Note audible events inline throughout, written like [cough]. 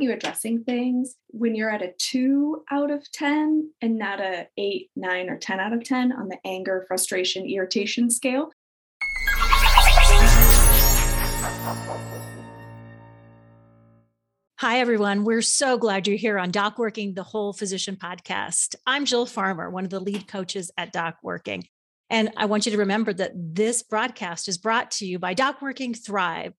you addressing things when you're at a two out of 10 and not a eight, nine, or 10 out of 10 on the anger, frustration, irritation scale. Hi, everyone. We're so glad you're here on Doc Working, the Whole Physician podcast. I'm Jill Farmer, one of the lead coaches at Doc Working. And I want you to remember that this broadcast is brought to you by Doc Working Thrive,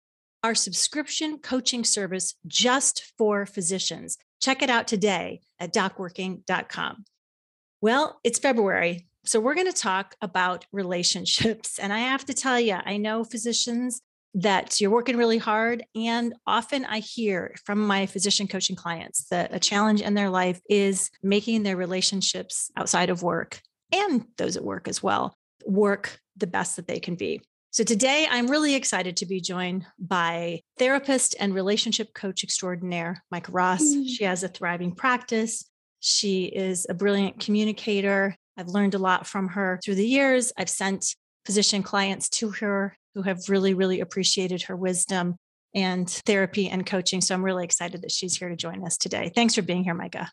our subscription coaching service just for physicians. Check it out today at docworking.com. Well, it's February, so we're going to talk about relationships. And I have to tell you, I know physicians that you're working really hard. And often I hear from my physician coaching clients that a challenge in their life is making their relationships outside of work and those at work as well work the best that they can be. So today I'm really excited to be joined by therapist and relationship coach extraordinaire, Mika Ross. Mm. She has a thriving practice. She is a brilliant communicator. I've learned a lot from her through the years. I've sent physician clients to her who have really, really appreciated her wisdom and therapy and coaching. So I'm really excited that she's here to join us today. Thanks for being here, Mika.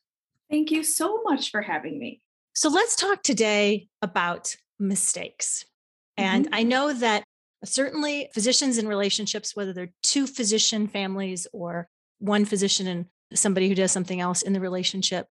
Thank you so much for having me. So let's talk today about mistakes. And mm-hmm. I know that certainly physicians in relationships, whether they're two physician families or one physician and somebody who does something else in the relationship,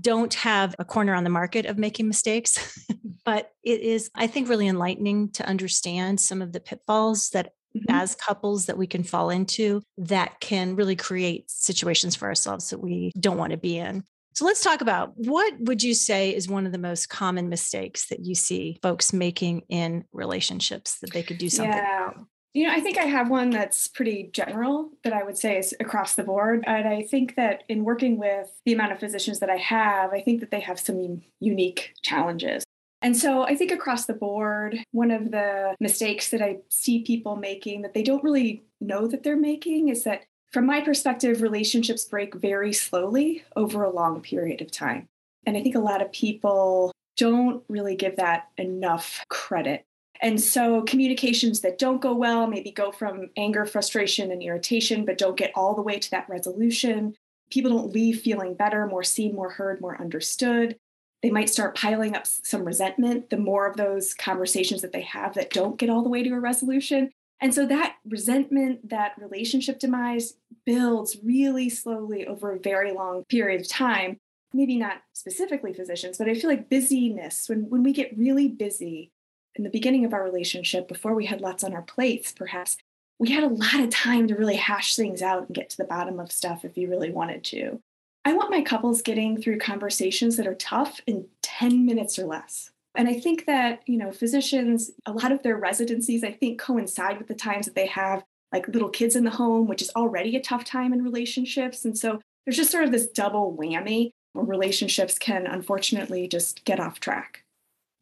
don't have a corner on the market of making mistakes. [laughs] but it is, I think, really enlightening to understand some of the pitfalls that Mm-hmm. as couples that we can fall into that can really create situations for ourselves that we don't want to be in. So let's talk about what would you say is one of the most common mistakes that you see folks making in relationships that they could do something yeah. About? You know, I think I have one that's pretty general that I would say is across the board. And I think that in working with the amount of physicians that I have, I think that they have some unique challenges. And so I think across the board, one of the mistakes that I see people making that they don't really know that they're making is that from my perspective, relationships break very slowly over a long period of time. And I think a lot of people don't really give that enough credit. And so communications that don't go well maybe go from anger, frustration, and irritation, but don't get all the way to that resolution. People don't leave feeling better, more seen, more heard, more understood. They might start piling up some resentment the more of those conversations that they have that don't get all the way to a resolution. And so that resentment, that relationship demise builds really slowly over a very long period of time. Maybe not specifically physicians, but I feel like busyness, when, when we get really busy in the beginning of our relationship, before we had lots on our plates, perhaps, we had a lot of time to really hash things out and get to the bottom of stuff if you really wanted to. I want my couples getting through conversations that are tough in 10 minutes or less. And I think that, you know, physicians, a lot of their residencies, I think, coincide with the times that they have like little kids in the home, which is already a tough time in relationships. And so there's just sort of this double whammy where relationships can unfortunately just get off track.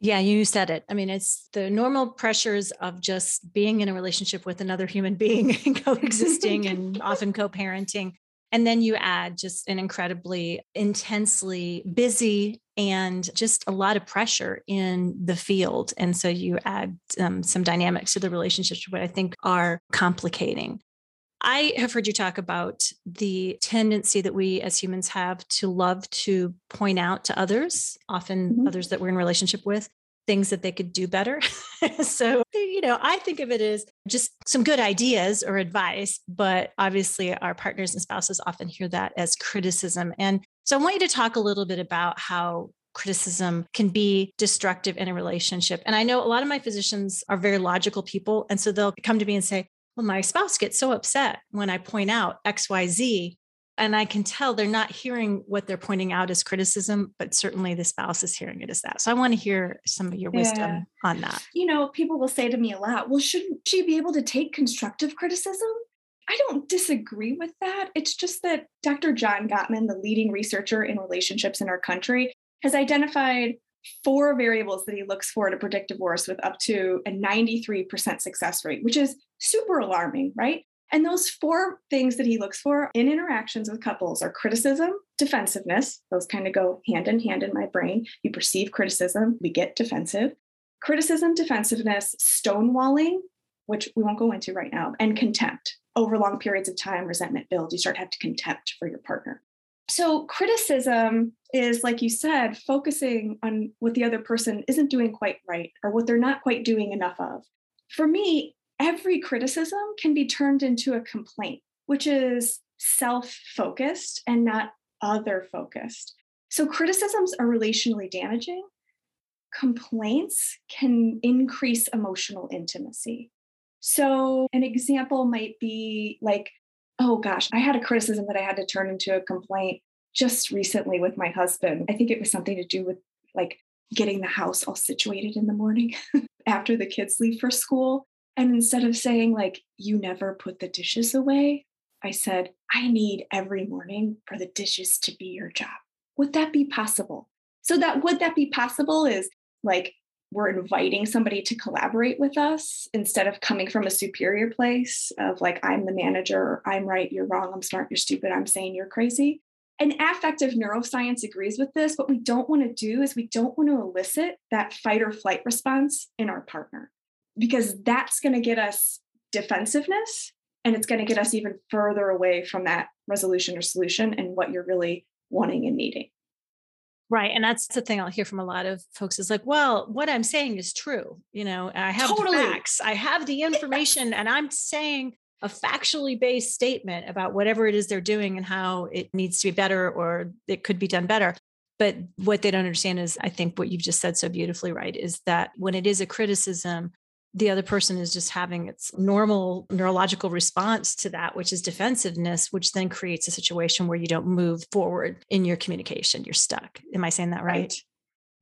Yeah, you said it. I mean, it's the normal pressures of just being in a relationship with another human being, [laughs] and [laughs] coexisting and often co parenting. And then you add just an incredibly intensely busy and just a lot of pressure in the field. And so you add um, some dynamics to the relationships, what I think are complicating. I have heard you talk about the tendency that we as humans have to love to point out to others, often mm-hmm. others that we're in relationship with, things that they could do better. [laughs] so, you know, I think of it as just some good ideas or advice, but obviously our partners and spouses often hear that as criticism. And so I want you to talk a little bit about how criticism can be destructive in a relationship. And I know a lot of my physicians are very logical people. And so they'll come to me and say, well, my spouse gets so upset when I point out XYZ and I can tell they're not hearing what they're pointing out as criticism, but certainly the spouse is hearing it as that. So I want to hear some of your wisdom yeah. on that. You know, people will say to me a lot, well, shouldn't she be able to take constructive criticism? I don't disagree with that. It's just that Dr. John Gottman, the leading researcher in relationships in our country, has identified four variables that he looks for to predict divorce with up to a 93% success rate, which is super alarming, right? And those four things that he looks for in interactions with couples are criticism, defensiveness. Those kind of go hand in hand in my brain. You perceive criticism, we get defensive. Criticism, defensiveness, stonewalling, which we won't go into right now, and contempt. over long periods of time, resentment builds. You start to have to contempt for your partner. So, criticism is, like you said, focusing on what the other person isn't doing quite right or what they're not quite doing enough of. For me, every criticism can be turned into a complaint, which is self focused and not other focused. So, criticisms are relationally damaging. Complaints can increase emotional intimacy. So, an example might be like, oh gosh, I had a criticism that I had to turn into a complaint just recently with my husband. I think it was something to do with like getting the house all situated in the morning [laughs] after the kids leave for school. And instead of saying, like, you never put the dishes away, I said, I need every morning for the dishes to be your job. Would that be possible? So, that would that be possible is like we're inviting somebody to collaborate with us instead of coming from a superior place of like, I'm the manager, I'm right, you're wrong, I'm smart, you're stupid, I'm saying you're crazy. And affective neuroscience agrees with this. What we don't want to do is we don't want to elicit that fight or flight response in our partner because that's going to get us defensiveness and it's going to get us even further away from that resolution or solution and what you're really wanting and needing. Right. And that's the thing I'll hear from a lot of folks is like, well, what I'm saying is true. You know, I have totally. the facts, I have the information, and I'm saying a factually based statement about whatever it is they're doing and how it needs to be better or it could be done better. But what they don't understand is, I think what you've just said so beautifully, right, is that when it is a criticism, the other person is just having its normal neurological response to that, which is defensiveness, which then creates a situation where you don't move forward in your communication. You're stuck. Am I saying that right? right.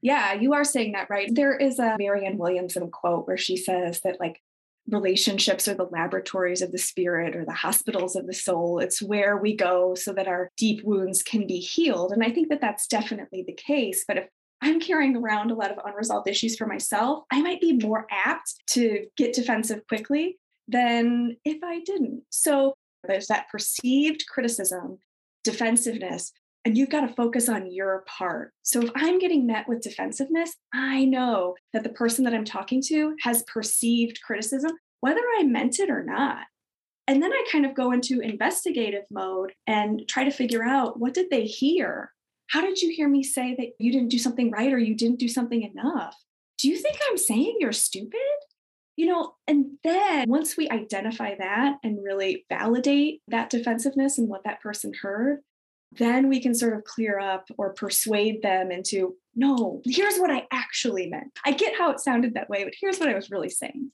Yeah, you are saying that right. There is a Marianne Williamson quote where she says that, like, relationships are the laboratories of the spirit or the hospitals of the soul. It's where we go so that our deep wounds can be healed. And I think that that's definitely the case. But if I'm carrying around a lot of unresolved issues for myself, I might be more apt to get defensive quickly than if I didn't. So there's that perceived criticism, defensiveness, and you've got to focus on your part. So if I'm getting met with defensiveness, I know that the person that I'm talking to has perceived criticism, whether I meant it or not. And then I kind of go into investigative mode and try to figure out what did they hear? How did you hear me say that you didn't do something right or you didn't do something enough? Do you think I'm saying you're stupid? You know, and then once we identify that and really validate that defensiveness and what that person heard, then we can sort of clear up or persuade them into, no, here's what I actually meant. I get how it sounded that way, but here's what I was really saying.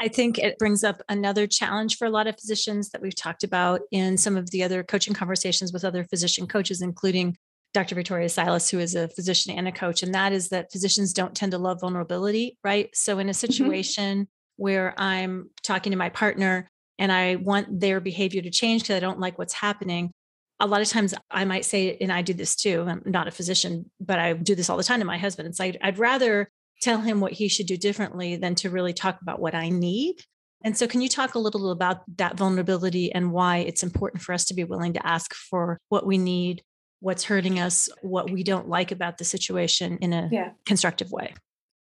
I think it brings up another challenge for a lot of physicians that we've talked about in some of the other coaching conversations with other physician coaches, including Dr. Victoria Silas, who is a physician and a coach, and that is that physicians don't tend to love vulnerability, right? So, in a mm-hmm. situation mm-hmm. where I'm talking to my partner and I want their behavior to change because I don't like what's happening, a lot of times I might say, and I do this too, I'm not a physician, but I do this all the time to my husband. It's like, I'd rather tell him what he should do differently than to really talk about what I need. And so, can you talk a little about that vulnerability and why it's important for us to be willing to ask for what we need what's hurting us, what we don't like about the situation in a yeah. constructive way.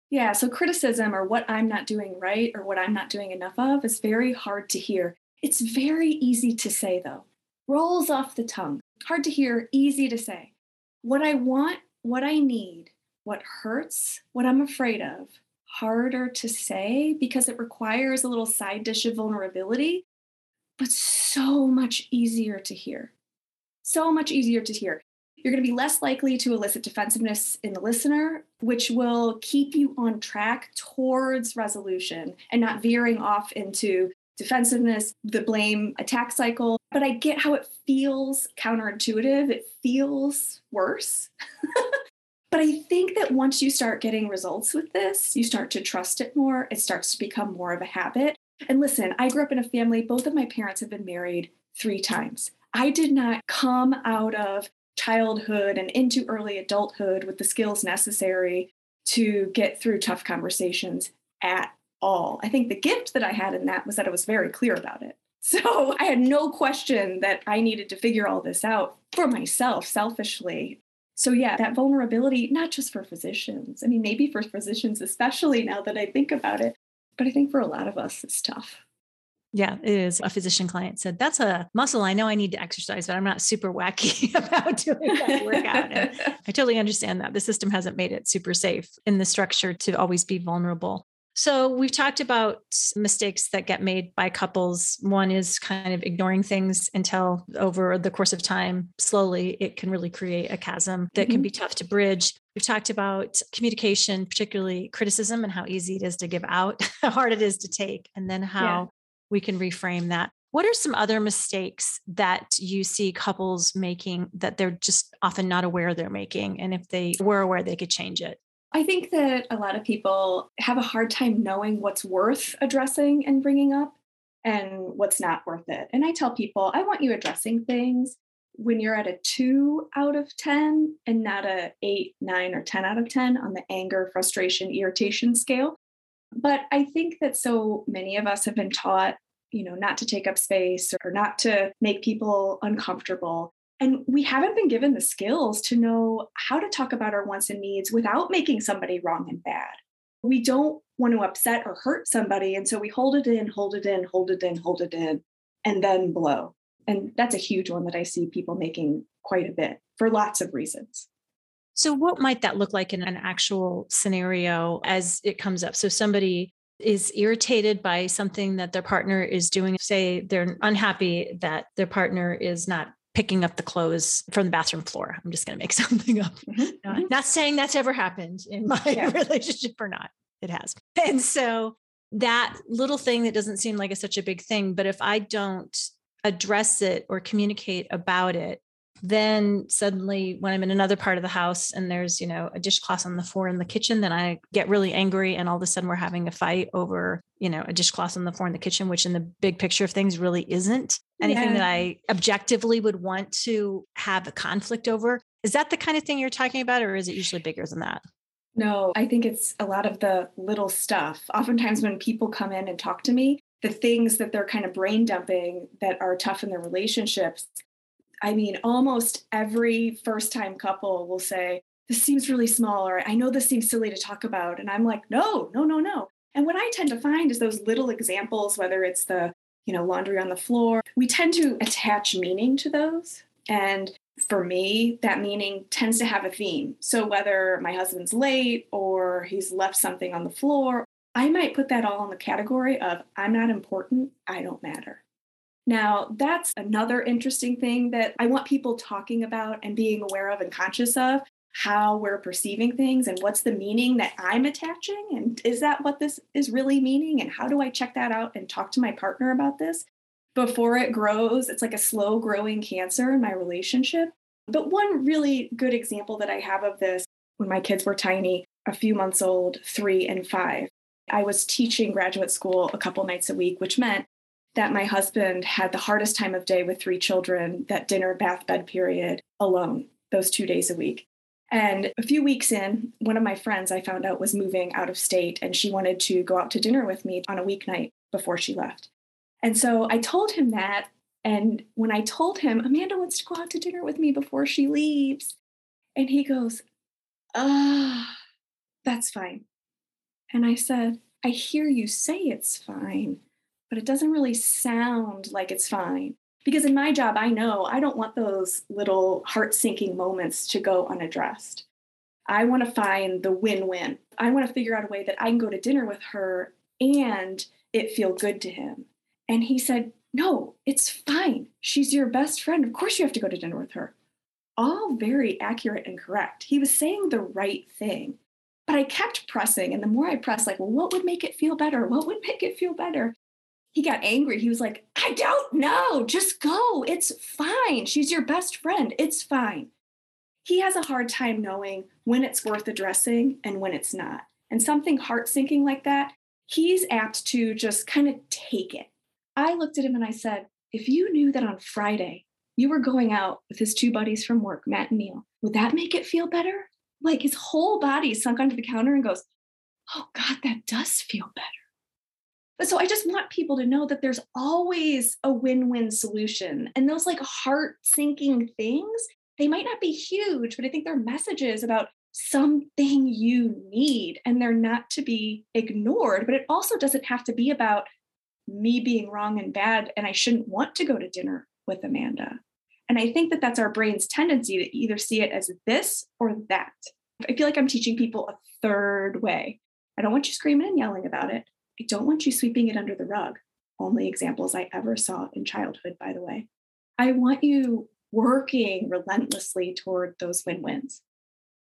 Yeah, so criticism or what I'm not doing right or what I'm not doing enough of is very hard to hear. It's very easy to say, though, rolls off the tongue. Hard to hear, easy to say. What I want, what I need, what hurts, what I'm afraid of, harder to say because it requires a little side dish of vulnerability, but so much easier to hear so much easier to hear. You're going to be less likely to elicit defensiveness in the listener, which will keep you on track towards resolution and not veering off into defensiveness, the blame attack cycle. But I get how it feels counterintuitive. It feels worse. [laughs] but I think that once you start getting results with this, you start to trust it more. It starts to become more of a habit. And listen, I grew up in a family, both of my parents have been married three times. I did not come out of childhood and into early adulthood with the skills necessary to get through tough conversations at all. I think the gift that I had in that was that I was very clear about it. [laughs] So I had no question that I needed to figure all this out for myself, selfishly. So, yeah, that vulnerability, not just for physicians, I mean, maybe for physicians, especially now that I think about it, but I think for a lot of us, it's tough. Yeah, it is. A physician client said, That's a muscle I know I need to exercise, but I'm not super wacky [laughs] about doing that workout. And [laughs] I totally understand that. The system hasn't made it super safe in the structure to always be vulnerable. So, we've talked about mistakes that get made by couples. One is kind of ignoring things until over the course of time, slowly, it can really create a chasm that mm-hmm. can be tough to bridge. We've talked about communication, particularly criticism, and how easy it is to give out, [laughs] how hard it is to take, and then how we can reframe that. What are some other mistakes that you see couples making that they're just often not aware they're making? And if they were aware, they could change it? I think that a lot of people have a hard time knowing what's worth addressing and bringing up and what's not worth it. And I tell people, I want you addressing things when you're at a two out of 10 and not a eight, nine, or 10 out of 10 on the anger, frustration, irritation scale. But I think that so many of us have been taught you know, not to take up space or not to make people uncomfortable. And we haven't been given the skills to know how to talk about our wants and needs without making somebody wrong and bad. We don't want to upset or hurt somebody. And so we hold it in, hold it in, hold it in, hold it in, and then blow. And that's a huge one that I see people making quite a bit for lots of reasons. So, what might that look like in an actual scenario as it comes up? So, somebody is irritated by something that their partner is doing, say they're unhappy that their partner is not picking up the clothes from the bathroom floor. I'm just going to make [laughs] something up. Mm-hmm. Not, mm-hmm. not, saying that's ever happened in my yeah. [laughs] relationship or not. It has. And so that little thing that doesn't seem like a, such a big thing, but if I don't address it or communicate about it, then suddenly when i'm in another part of the house and there's you know a dishcloth on the floor in the kitchen then i get really angry and all of a sudden we're having a fight over you know a dishcloth on the floor in the kitchen which in the big picture of things really isn't anything yeah. that i objectively would want to have a conflict over. Is that the kind of thing you're talking about or is it usually bigger than that? No i think it's a lot of the little stuff. Oftentimes when people come in and talk to me the things that they're kind of brain dumping that are tough in their relationships I mean, almost every first time couple will say, This seems really small, or I know this seems silly to talk about. And I'm like, No, no, no, no. And what I tend to find is those little examples, whether it's the, you know, laundry on the floor, we tend to attach meaning to those. And for me, that meaning tends to have a theme. So whether my husband's late or he's left something on the floor, I might put that all in the category of I'm not important, I don't matter. Now, that's another interesting thing that I want people talking about and being aware of and conscious of how we're perceiving things and what's the meaning that I'm attaching. And is that what this is really meaning? And how do I check that out and talk to my partner about this before it grows? It's like a slow growing cancer in my relationship. But one really good example that I have of this when my kids were tiny, a few months old, three and five, I was teaching graduate school a couple nights a week, which meant that my husband had the hardest time of day with three children, that dinner, bath, bed period alone, those two days a week. And a few weeks in, one of my friends I found out was moving out of state and she wanted to go out to dinner with me on a weeknight before she left. And so I told him that. And when I told him, Amanda wants to go out to dinner with me before she leaves, and he goes, Ah, that's fine. And I said, I hear you say it's fine, but it doesn't really sound like it's fine. Because in my job, I know I don't want those little heart sinking moments to go unaddressed. I want to find the win win. I want to figure out a way that I can go to dinner with her and it feel good to him. And he said, No, it's fine. She's your best friend. Of course, you have to go to dinner with her. All very accurate and correct. He was saying the right thing. But I kept pressing. And the more I pressed, like, well, what would make it feel better? What would make it feel better? He got angry. He was like, I don't know. Just go. It's fine. She's your best friend. It's fine. He has a hard time knowing when it's worth addressing and when it's not. And something heart sinking like that, he's apt to just kind of take it. I looked at him and I said, If you knew that on Friday you were going out with his two buddies from work, Matt and Neil, would that make it feel better? Like his whole body sunk onto the counter and goes, Oh God, that does feel better. But so I just want people to know that there's always a win win solution. And those like heart sinking things, they might not be huge, but I think they're messages about something you need and they're not to be ignored. But it also doesn't have to be about me being wrong and bad, and I shouldn't want to go to dinner with Amanda. And I think that that's our brain's tendency to either see it as this or that. I feel like I'm teaching people a third way. I don't want you screaming and yelling about it. I don't want you sweeping it under the rug. Only examples I ever saw in childhood, by the way. I want you working relentlessly toward those win wins.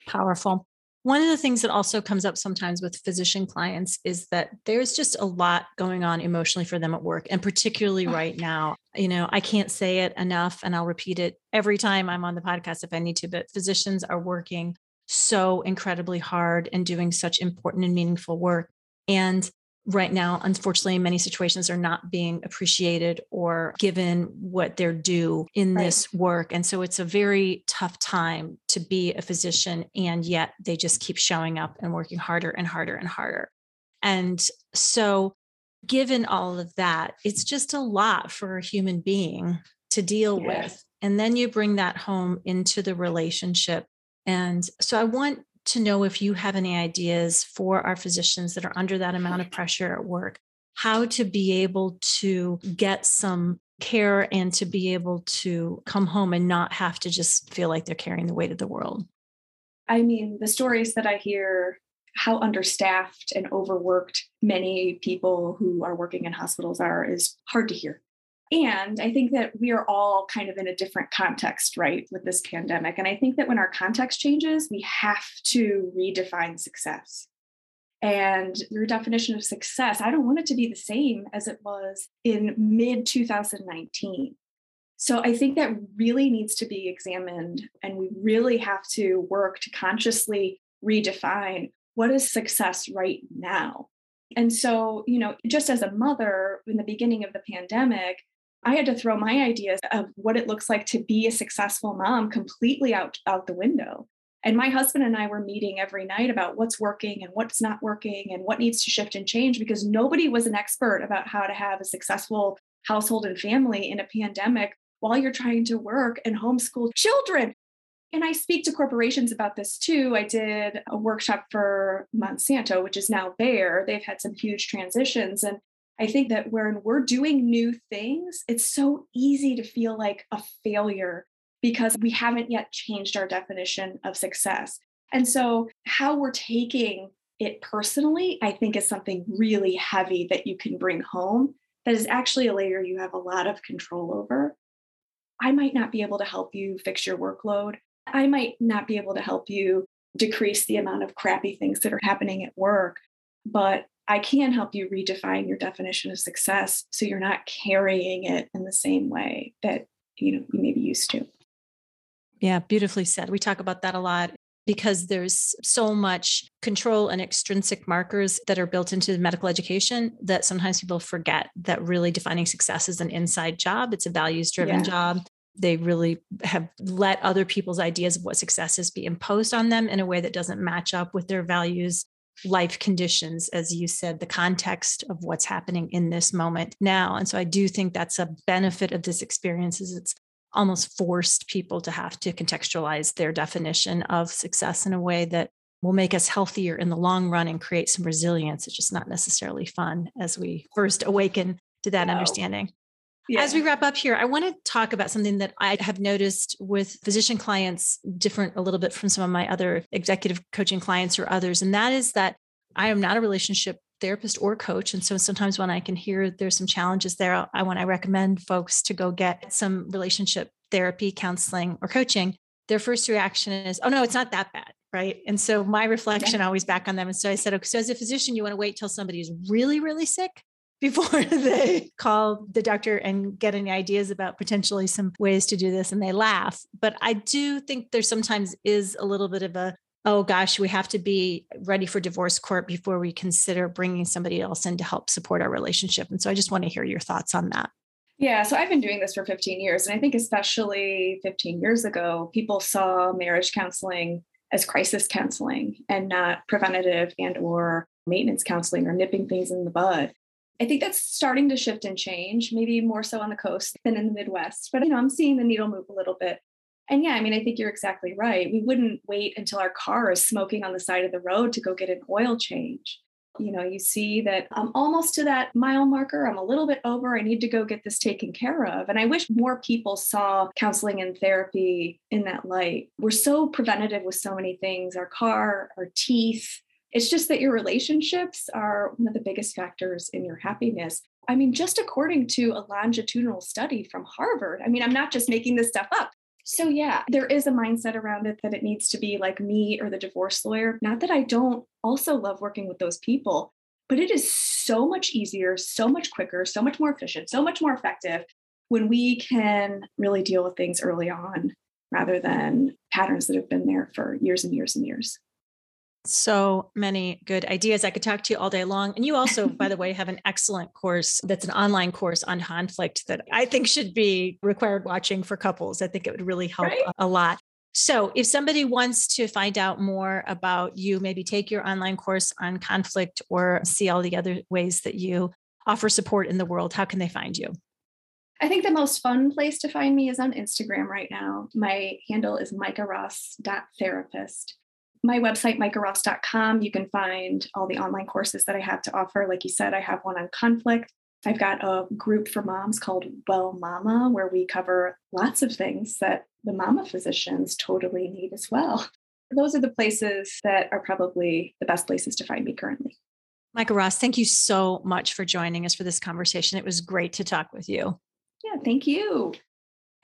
Powerful. One of the things that also comes up sometimes with physician clients is that there's just a lot going on emotionally for them at work, and particularly right now. You know, I can't say it enough, and I'll repeat it every time I'm on the podcast if I need to, but physicians are working so incredibly hard and doing such important and meaningful work. And right now, unfortunately, many situations are not being appreciated or given what they're due in right. this work. And so it's a very tough time to be a physician. And yet they just keep showing up and working harder and harder and harder. And so, given all of that, it's just a lot for a human being to deal yes. with. And then you bring that home into the relationship. And so I want to know if you have any ideas for our physicians that are under that amount of pressure at work, how to be able to get some care and to be able to come home and not have to just feel like they're carrying the weight of the world. I mean, the stories that I hear, how understaffed and overworked many people who are working in hospitals are, is hard to hear. And I think that we are all kind of in a different context, right, with this pandemic. And I think that when our context changes, we have to redefine success. And your definition of success, I don't want it to be the same as it was in mid 2019. So I think that really needs to be examined. And we really have to work to consciously redefine what is success right now. And so, you know, just as a mother in the beginning of the pandemic, I had to throw my ideas of what it looks like to be a successful mom completely out, out the window. And my husband and I were meeting every night about what's working and what's not working and what needs to shift and change because nobody was an expert about how to have a successful household and family in a pandemic while you're trying to work and homeschool children. And I speak to corporations about this too. I did a workshop for Monsanto, which is now Bayer. They've had some huge transitions. And I think that when we're doing new things, it's so easy to feel like a failure because we haven't yet changed our definition of success. And so, how we're taking it personally, I think is something really heavy that you can bring home that is actually a layer you have a lot of control over. I might not be able to help you fix your workload. I might not be able to help you decrease the amount of crappy things that are happening at work, but I can help you redefine your definition of success so you're not carrying it in the same way that you know you may be used to. Yeah, beautifully said. We talk about that a lot because there's so much control and extrinsic markers that are built into medical education that sometimes people forget that really defining success is an inside job. It's a values driven yeah. job. They really have let other people's ideas of what success is be imposed on them in a way that doesn't match up with their values life conditions, as you said, the context of what's happening in this moment now. And so I do think that's a benefit of this experience is it's almost forced people to have to contextualize their definition of success in a way that will make us healthier in the long run and create some resilience. It's just not necessarily fun as we first awaken to that no. understanding. Yeah. As we wrap up here, I want to talk about something that I have noticed with physician clients, different a little bit from some of my other executive coaching clients or others. And that is that I am not a relationship therapist or coach. And so sometimes when I can hear there's some challenges there, I want to recommend folks to go get some relationship therapy, counseling, or coaching. Their first reaction is, oh, no, it's not that bad. Right. And so my reflection always back on them. And so I said, okay, so as a physician, you want to wait till somebody is really, really sick before [laughs] they call the doctor and get any ideas about potentially some ways to do this and they laugh. But i do think there sometimes is a little bit of a oh gosh we have to be ready for divorce court before we consider bringing somebody else in to help support our relationship. And so i just want to hear your thoughts on that. Yeah, so I've been doing this for 15 years. And I think, especially 15 years ago, people saw marriage counseling as crisis counseling and not preventative and or maintenance counseling or nipping things in the bud I think that's starting to shift and change, maybe more so on the coast than in the Midwest. But you know, I'm seeing the needle move a little bit. And yeah, I mean, I think you're exactly right. We wouldn't wait until our car is smoking on the side of the road to go get an oil change. You know, you see that I'm almost to that mile marker. I'm a little bit over. I need to go get this taken care of. And I wish more people saw counseling and therapy in that light. We're so preventative with so many things our car, our teeth. It's just that your relationships are one of the biggest factors in your happiness. I mean, just according to a longitudinal study from Harvard, I mean, I'm not just making this stuff up. So, yeah, there is a mindset around it that it needs to be like me or the divorce lawyer. Not that I don't also love working with those people, but it is so much easier, so much quicker, so much more efficient, so much more effective when we can really deal with things early on rather than patterns that have been there for years and years and years so many good ideas. I could talk to you all day long. And you also, by the way, have an excellent course that's an online course on conflict that I think should be required watching for couples. I think it would really help right? a lot. So, if somebody wants to find out more about you, maybe take your online course on conflict or see all the other ways that you offer support in the world, how can they find you? I think the most fun place to find me is on Instagram right now. My handle is mikaross.therapist my website, mikaross.com, you can find all the online courses that I have to offer. Like you said, I have one on conflict. I've got a group for moms called Well Mama, where we cover lots of things that the mama physicians totally need as well. Those are the places that are probably the best places to find me currently. Mika Ross, thank you so much for joining us for this conversation. It was great to talk with you. Yeah, thank you.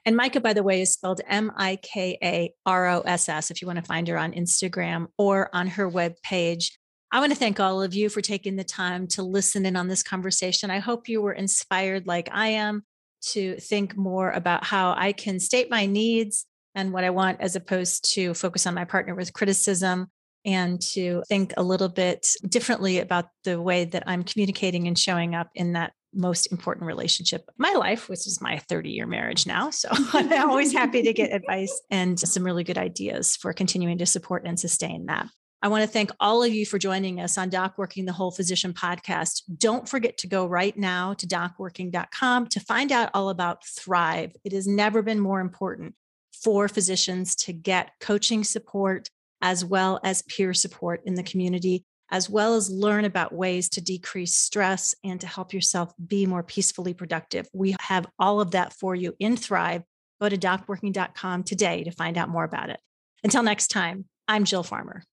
And Mika, by the way, is spelled M I K A R O S S if you want to find her on Instagram or on her web page. I want to thank all of you for taking the time to listen in on this conversation. I hope you were inspired, like I am, to think more about how I can state my needs and what I want, as opposed to focus on my partner with criticism and to think a little bit differently about the way that I'm communicating and showing up in that most important relationship of my life, which is my 30 year marriage now. So [laughs] I'm [laughs] always happy to get advice and some really good ideas for continuing to support and sustain that. I want to thank all of you for joining us on Doc Working the Whole Physician podcast. Don't forget to go right now to docworking.com to find out all about Thrive. It has never been more important for physicians to get coaching support as well as peer support in the community as well as learn about ways to decrease stress and to help yourself be more peacefully productive. We have all of that for you in Thrive. Go to docworking.com today to find out more about it. Until next time, I'm Jill Farmer.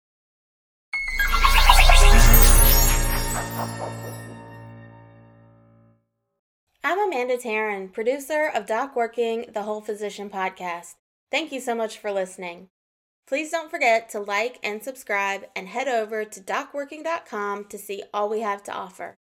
I'm Amanda Taryn, producer of Doc Working, the Whole Physician podcast. Thank you so much for listening. Please don't forget to like and subscribe and head over to docworking.com to see all we have to offer.